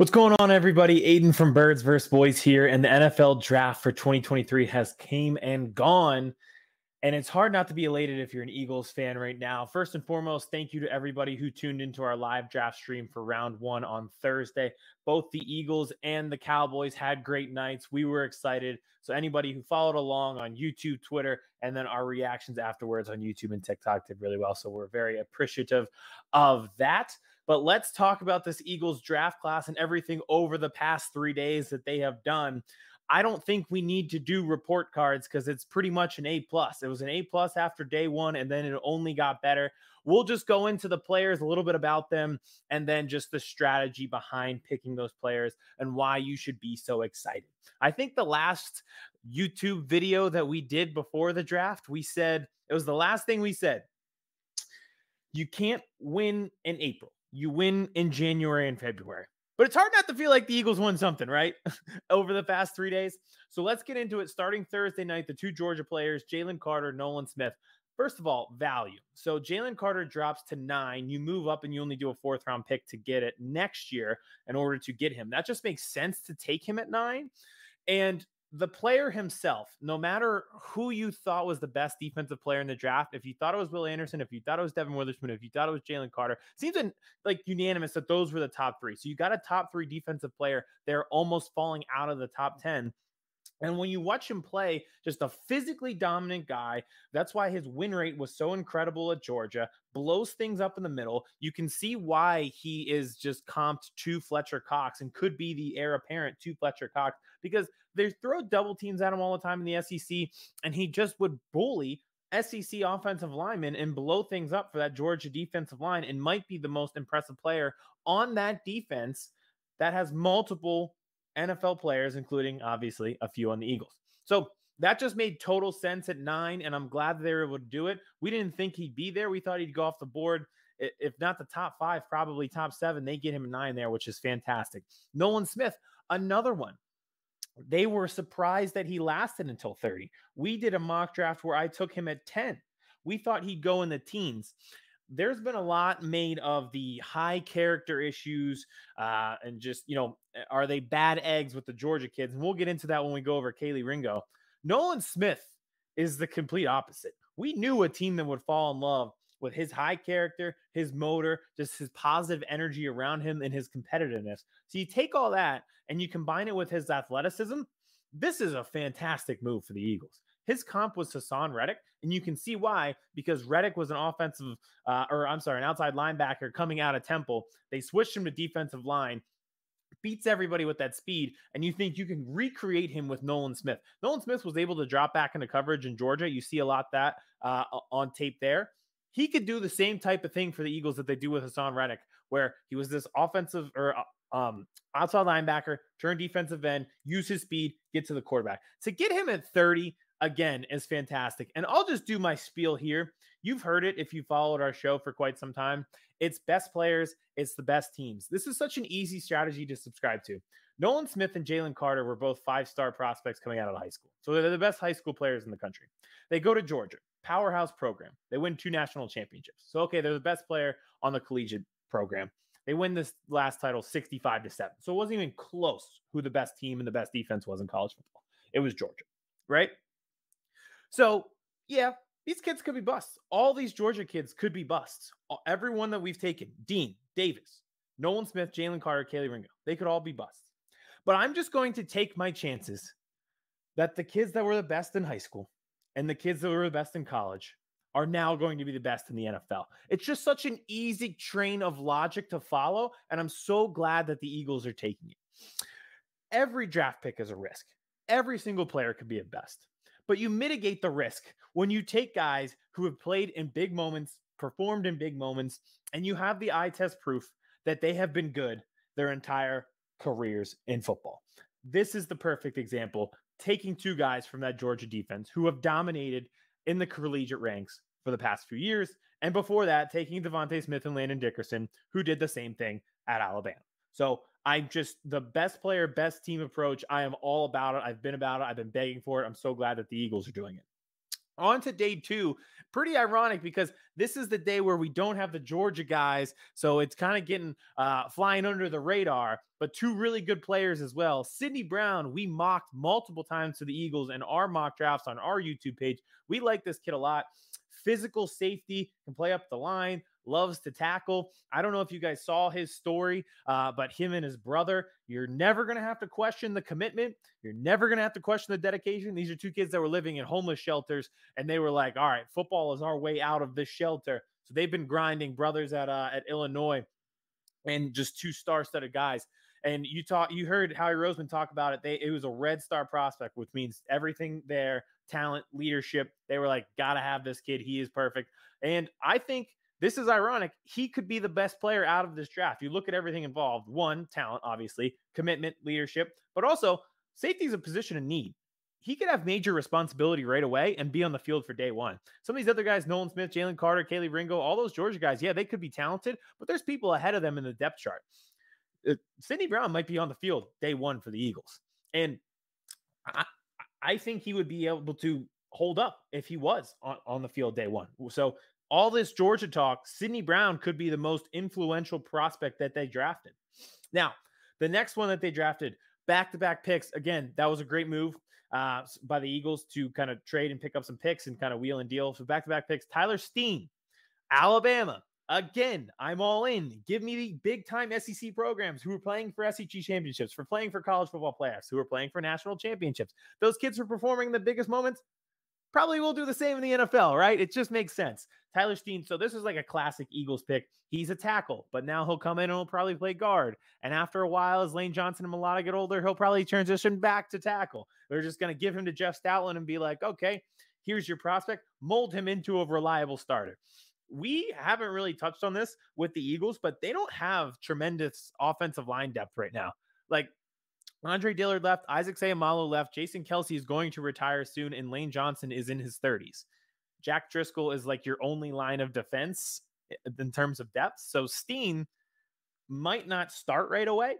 What's going on, everybody? Aidan from Birds vs. Boys here, and the NFL draft for 2023 has came and gone. And it's hard not to be elated if you're an Eagles fan right now. First and foremost, thank you to everybody who tuned into our live draft stream for round one on Thursday. Both the Eagles and the Cowboys had great nights. We were excited. So, anybody who followed along on YouTube, Twitter, and then our reactions afterwards on YouTube and TikTok did really well. So, we're very appreciative of that. But let's talk about this Eagles draft class and everything over the past three days that they have done. I don't think we need to do report cards because it's pretty much an A plus. It was an A plus after day one, and then it only got better. We'll just go into the players, a little bit about them, and then just the strategy behind picking those players and why you should be so excited. I think the last YouTube video that we did before the draft, we said it was the last thing we said. You can't win in April you win in January and February. But it's hard not to feel like the Eagles won something, right? Over the past three days. So let's get into it. Starting Thursday night, the two Georgia players, Jalen Carter, Nolan Smith. First of all, value. So Jalen Carter drops to nine. You move up and you only do a fourth round pick to get it next year in order to get him. That just makes sense to take him at nine. And the player himself, no matter who you thought was the best defensive player in the draft, if you thought it was Will Anderson, if you thought it was Devon Witherspoon, if you thought it was Jalen Carter, seems like unanimous that those were the top three. So you got a top three defensive player. They're almost falling out of the top 10. And when you watch him play, just a physically dominant guy. That's why his win rate was so incredible at Georgia, blows things up in the middle. You can see why he is just comped to Fletcher Cox and could be the heir apparent to Fletcher Cox because they throw double teams at him all the time in the SEC, and he just would bully SEC offensive linemen and blow things up for that Georgia defensive line and might be the most impressive player on that defense that has multiple NFL players, including obviously a few on the Eagles. So that just made total sense at nine, and I'm glad they were able to do it. We didn't think he'd be there. We thought he'd go off the board. If not the top five, probably top seven. They get him nine there, which is fantastic. Nolan Smith, another one. They were surprised that he lasted until 30. We did a mock draft where I took him at 10. We thought he'd go in the teens there's been a lot made of the high character issues uh, and just, you know, are they bad eggs with the Georgia kids? And we'll get into that when we go over Kelee Ringo. Nolan Smith is the complete opposite. We knew a team that would fall in love with his high character, his motor, just his positive energy around him, and his competitiveness. So you take all that and you combine it with his athleticism. This is a fantastic move for the Eagles. His comp was Haason Reddick, and you can see why because Reddick was an offensive, uh, or I'm sorry, an outside linebacker coming out of Temple. They switched him to defensive line beats everybody with that speed, and you think you can recreate him with Nolan Smith. Nolan Smith was able to drop back into coverage in Georgia. You see a lot that uh, on tape there. He could do the same type of thing for the Eagles that they do with Haason Reddick, where he was this offensive or uh, um, outside linebacker, turn defensive end, use his speed, get to the quarterback. To get him at 30, again is fantastic. And I'll just do my spiel here. You've heard it if you followed our show for quite some time. It's best players, it's the best teams. This is such an easy strategy to subscribe to. Nolan Smith and Jalen Carter were both five star prospects coming out of high school. So they're the best high school players in the country. They go to Georgia, powerhouse program. They win two national championships. So, okay, they're the best player on the collegiate program. They win this last title 65 to 7. So it wasn't even close who the best team and the best defense was in college football. It was Georgia, right? So, yeah, these kids could be busts. All these Georgia kids could be busts. Everyone that we've taken, Dean, Davis, Nolan Smith, Jalen Carter, Kelee Ringo, they could all be busts. But I'm just going to take my chances that the kids that were the best in high school and the kids that were the best in college are now going to be the best in the NFL. It's just such an easy train of logic to follow. And I'm so glad that the Eagles are taking it. Every draft pick is a risk. Every single player could be a best but you mitigate the risk when you take guys who have played in big moments, performed in big moments, and you have the eye test proof that they have been good their entire careers in football. This is the perfect example taking two guys from that Georgia defense who have dominated in the collegiate ranks for the past few years. And before that, taking DeVonta Smith and Landon Dickerson, who did the same thing at Alabama. So I'm just the best player, best team approach. I am all about it. I've been about it. I've been begging for it. I'm so glad that the Eagles are doing it. On to day two. Pretty ironic because this is the day where we don't have the Georgia guys. So it's kind of getting uh, flying under the radar, but two really good players as well. Sydney Brown, we mocked multiple times to the Eagles and our mock drafts on our YouTube page. We like this kid a lot. Physical safety, can play up the line, loves to tackle. I don't know if you guys saw his story, uh, but him and his brother, you're never going to have to question the commitment. You're never going to have to question the dedication. These are two kids that were living in homeless shelters, and they were like, all right, football is our way out of this shelter. So they've been grinding brothers at uh, at Illinois and just two star-studded guys. And you talk, you heard Howie Roseman talk about it. They it was a red star prospect, which means everything there, talent, leadership. They were like, gotta have this kid. He is perfect. And I think this is ironic. He could be the best player out of this draft. You look at everything involved one, talent, obviously, commitment, leadership, but also safety is a position of need. He could have major responsibility right away and be on the field for day one. Some of these other guys, Nolan Smith, Jalen Carter, Kelee Ringo, all those Georgia guys, yeah, they could be talented, but there's people ahead of them in the depth chart. Uh, Sydney Brown might be on the field day one for the Eagles. And I, I think he would be able to hold up if he was on, on the field day one. So all this Georgia talk, Sydney Brown could be the most influential prospect that they drafted. Now, the next one that they drafted, back to back picks. Again, that was a great move uh, by the Eagles to kind of trade and pick up some picks and kind of wheel and deal. So back to back picks. Tyler Steen, Alabama. Again, I'm all in. Give me the big time SEC programs who are playing for SEC championships, for playing for college football playoffs, who are playing for national championships. Those kids are performing the biggest moments probably will do the same in the NFL, right? It just makes sense. Tyler Steen. So this is like a classic Eagles pick. He's a tackle, but now he'll come in and he'll probably play guard. And after a while, as Lane Johnson and Mailata get older, he'll probably transition back to tackle. They're just going to give him to Jeff Stoutland and be like, okay, here's your prospect. Mold him into a reliable starter. We haven't really touched on this with the Eagles, but they don't have tremendous offensive line depth right now. Like Andre Dillard left, Isaac Seumalo left, Jason Kelce is going to retire soon, and Lane Johnson is in his 30s. Jack Driscoll is like your only line of defense in terms of depth. So Steen might not start right away,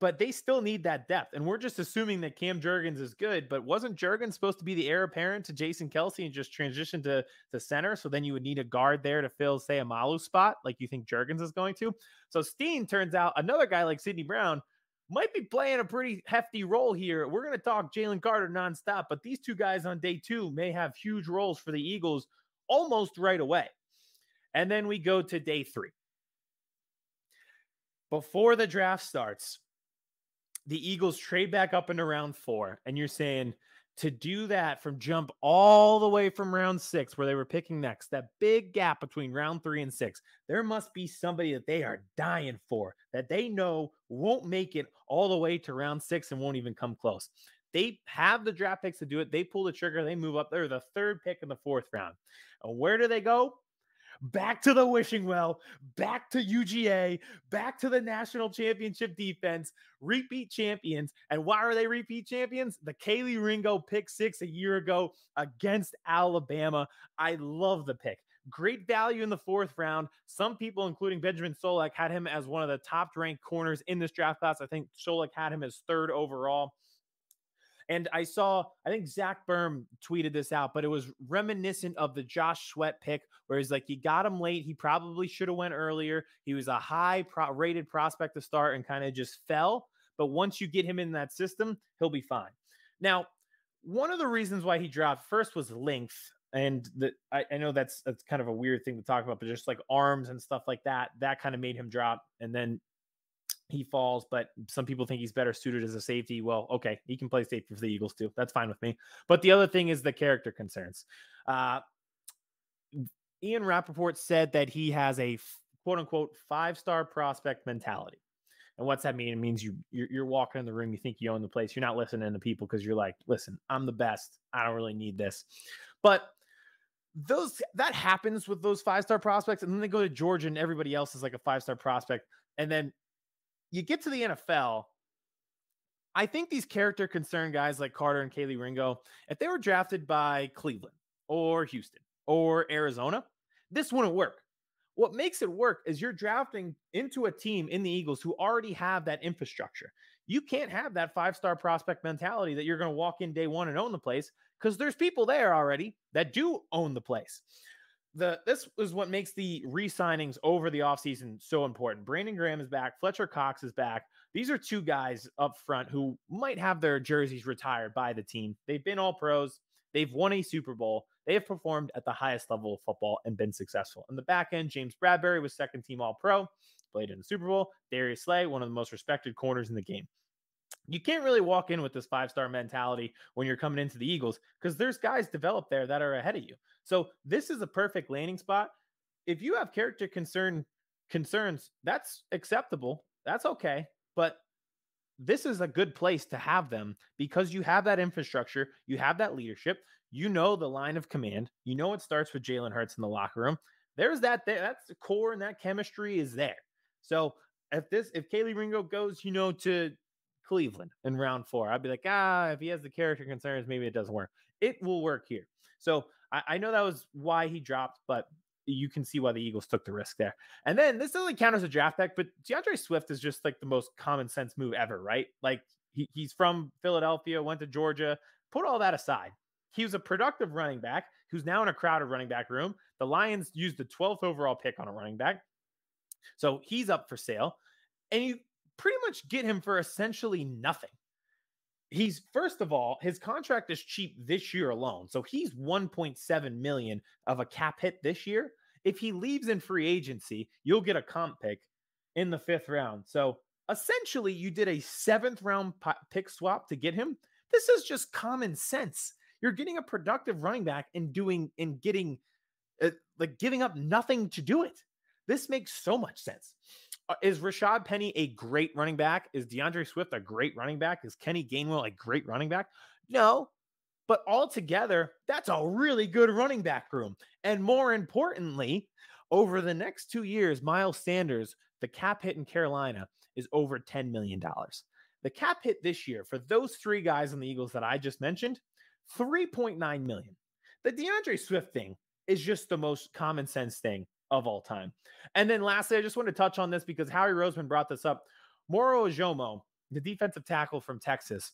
but they still need that depth. And we're just assuming that Cam Jurgens is good, but wasn't Jurgens supposed to be the heir apparent to Jason Kelce and just transition to, to center? So then you would need a guard there to fill, say, a spot, like you think Jurgens is going to. So Steen turns out another guy like Sydney Brown might be playing a pretty hefty role here. We're going to talk Jalen Carter nonstop, but these two guys on day two may have huge roles for the Eagles almost right away. And then we go to day three. Before the draft starts, the Eagles trade back up into round four, and you're saying, to do that from jump all the way from round six, where they were picking next, that big gap between round three and six, there must be somebody that they are dying for that they know won't make it all the way to round six and won't even come close. They have the draft picks to do it. They pull the trigger, they move up. They're the third pick in the fourth round. And where do they go? Back to the wishing well, back to UGA, back to the national championship defense, repeat champions. And why are they repeat champions? The Kelee Ringo pick six a year ago against Alabama. I love the pick. Great value in the fourth round. Some people, including Benjamin Solak, had him as one of the top ranked corners in this draft class. I think Solak had him as third overall. And I saw, I think Zach Berm tweeted this out, but it was reminiscent of the Josh Sweat pick, where he's like, you got him late. He probably should have went earlier. He was a high pro- rated prospect to start and kind of just fell. But once you get him in that system, he'll be fine. Now, one of the reasons why he dropped first was length. And the, I, I know that's that's kind of a weird thing to talk about, but just like arms and stuff like that, that kind of made him drop. And then he falls, but some people think he's better suited as a safety. Well, okay, he can play safety for the Eagles too. That's fine with me. But the other thing is the character concerns. Uh, Ian Rapoport said that he has a quote unquote five star prospect mentality. And what's that mean? It means you you're, you're, walking in the room, you think you own the place. You're not listening to people because you're like, listen, I'm the best. I don't really need this. But those that happens with those five star prospects, and then they go to Georgia, and everybody else is like a five star prospect, and then you get to the NFL. I think these character concern guys like Carter and Kelee Ringo, if they were drafted by Cleveland or Houston or Arizona, this wouldn't work. what makes it work is you're drafting into a team in the Eagles who already have that infrastructure. You can't have that five star prospect mentality that you're going to walk in day one and own the place because there's people there already that do own the place. The this is what makes the re-signings over the offseason so important. Brandon Graham is back, Fletcher Cox is back. These are two guys up front who might have their jerseys retired by the team. They've been all pros. They've won a Super Bowl. They have performed at the highest level of football and been successful. In the back end, James Bradberry was second team All Pro, played in the Super Bowl. Darius Slay, one of the most respected corners in the game. You can't really walk in with this five star mentality when you're coming into the Eagles because there's guys developed there that are ahead of you. So this is a perfect landing spot. If you have character concern concerns, that's acceptable. That's okay. But this is a good place to have them because you have that infrastructure, you have that leadership, you know the line of command, you know it starts with Jalen Hurts in the locker room. There's that there, that's the core and that chemistry is there. So if this if Kelee Ringo goes, you know, to Cleveland in round four, I'd be like, ah, if he has the character concerns, maybe it doesn't work. It will work here. So I, I know that was why he dropped, but you can see why the Eagles took the risk there. And then this doesn't count as a draft pick, but D'Andre Swift is just like the most common sense move ever, right? Like he, he's from Philadelphia, went to Georgia. Put all that aside. He was a productive running back who's now in a crowded running back room. The Lions used the 12th overall pick on a running back. So he's up for sale. And you pretty much get him for essentially nothing he's first of all his contract is cheap this year alone so he's 1.7 million of a cap hit this year. If he leaves in free agency you'll get a comp pick in the fifth round. So essentially you did a seventh round pick swap to get him. This is just common sense. You're getting a productive running back and doing and getting uh, like giving up nothing to do it. This makes so much sense Uh, is Rashad Penny a great running back? Is D'Andre Swift a great running back? Is Kenny Gainwell a great running back? No. But altogether, that's a really good running back room. And more importantly, over the next two years, Miles Sanders, the cap hit in Carolina is over $10 million. The cap hit this year for those three guys on the Eagles that I just mentioned, 3.9 million. The D'Andre Swift thing is just the most common sense thing of all time. And then lastly, I just want to touch on this because Howie Roseman brought this up. Moro Ojomo, the defensive tackle from Texas,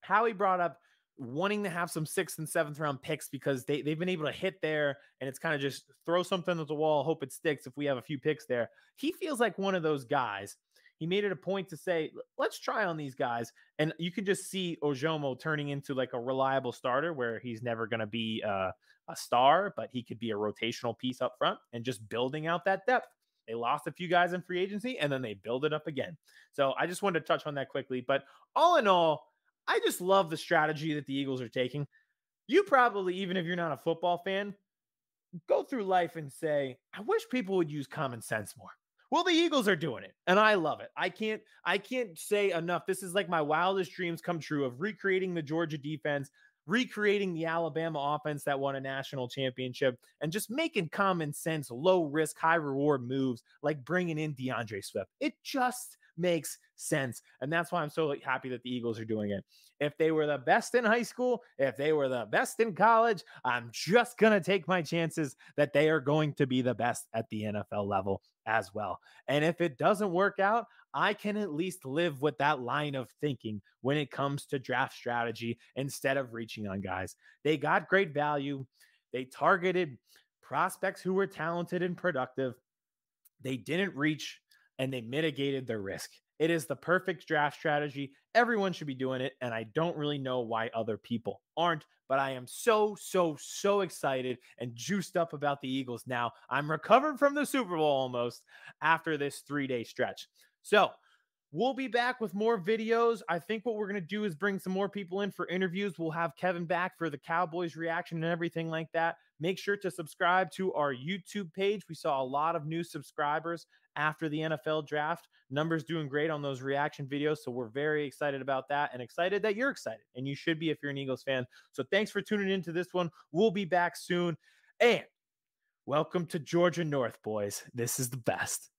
Howie brought up wanting to have some sixth and seventh round picks because they, they've been able to hit there and it's kind of just throw something at the wall, hope it sticks if we have a few picks there. He feels like one of those guys he made it a point to say, let's try on these guys. And you can just see Ojomo turning into like a reliable starter where he's never going to be uh, a star, but he could be a rotational piece up front and just building out that depth. They lost a few guys in free agency and then they build it up again. So I just wanted to touch on that quickly. But all in all, I just love the strategy that the Eagles are taking. You probably, even if you're not a football fan, go through life and say, I wish people would use common sense more. Well, the Eagles are doing it, and I love it. I can't I can't say enough. This is like my wildest dreams come true of recreating the Georgia defense, recreating the Alabama offense that won a national championship, and just making common sense, low risk, high reward moves like bringing in D'Andre Swift. It just makes sense. And that's why I'm so happy that the Eagles are doing it. If they were the best in high school, if they were the best in college, I'm just going to take my chances that they are going to be the best at the NFL level as well. And if it doesn't work out, I can at least live with that line of thinking when it comes to draft strategy instead of reaching on guys. They got great value. They targeted prospects who were talented and productive. They didn't reach and they mitigated their risk. It is the perfect draft strategy. Everyone should be doing it. And I don't really know why other people aren't, but I am so, so, so excited and juiced up about the Eagles now. I'm recovered from the Super Bowl almost after this three day stretch. So, We'll be back with more videos. I think what we're going to do is bring some more people in for interviews. We'll have Kevin back for the Cowboys reaction and everything like that. Make sure to subscribe to our YouTube page. We saw a lot of new subscribers after the NFL draft. Numbers doing great on those reaction videos. So we're very excited about that and excited that you're excited. And you should be if you're an Eagles fan. So thanks for tuning into this one. We'll be back soon. And welcome to Georgia North, boys. This is the best.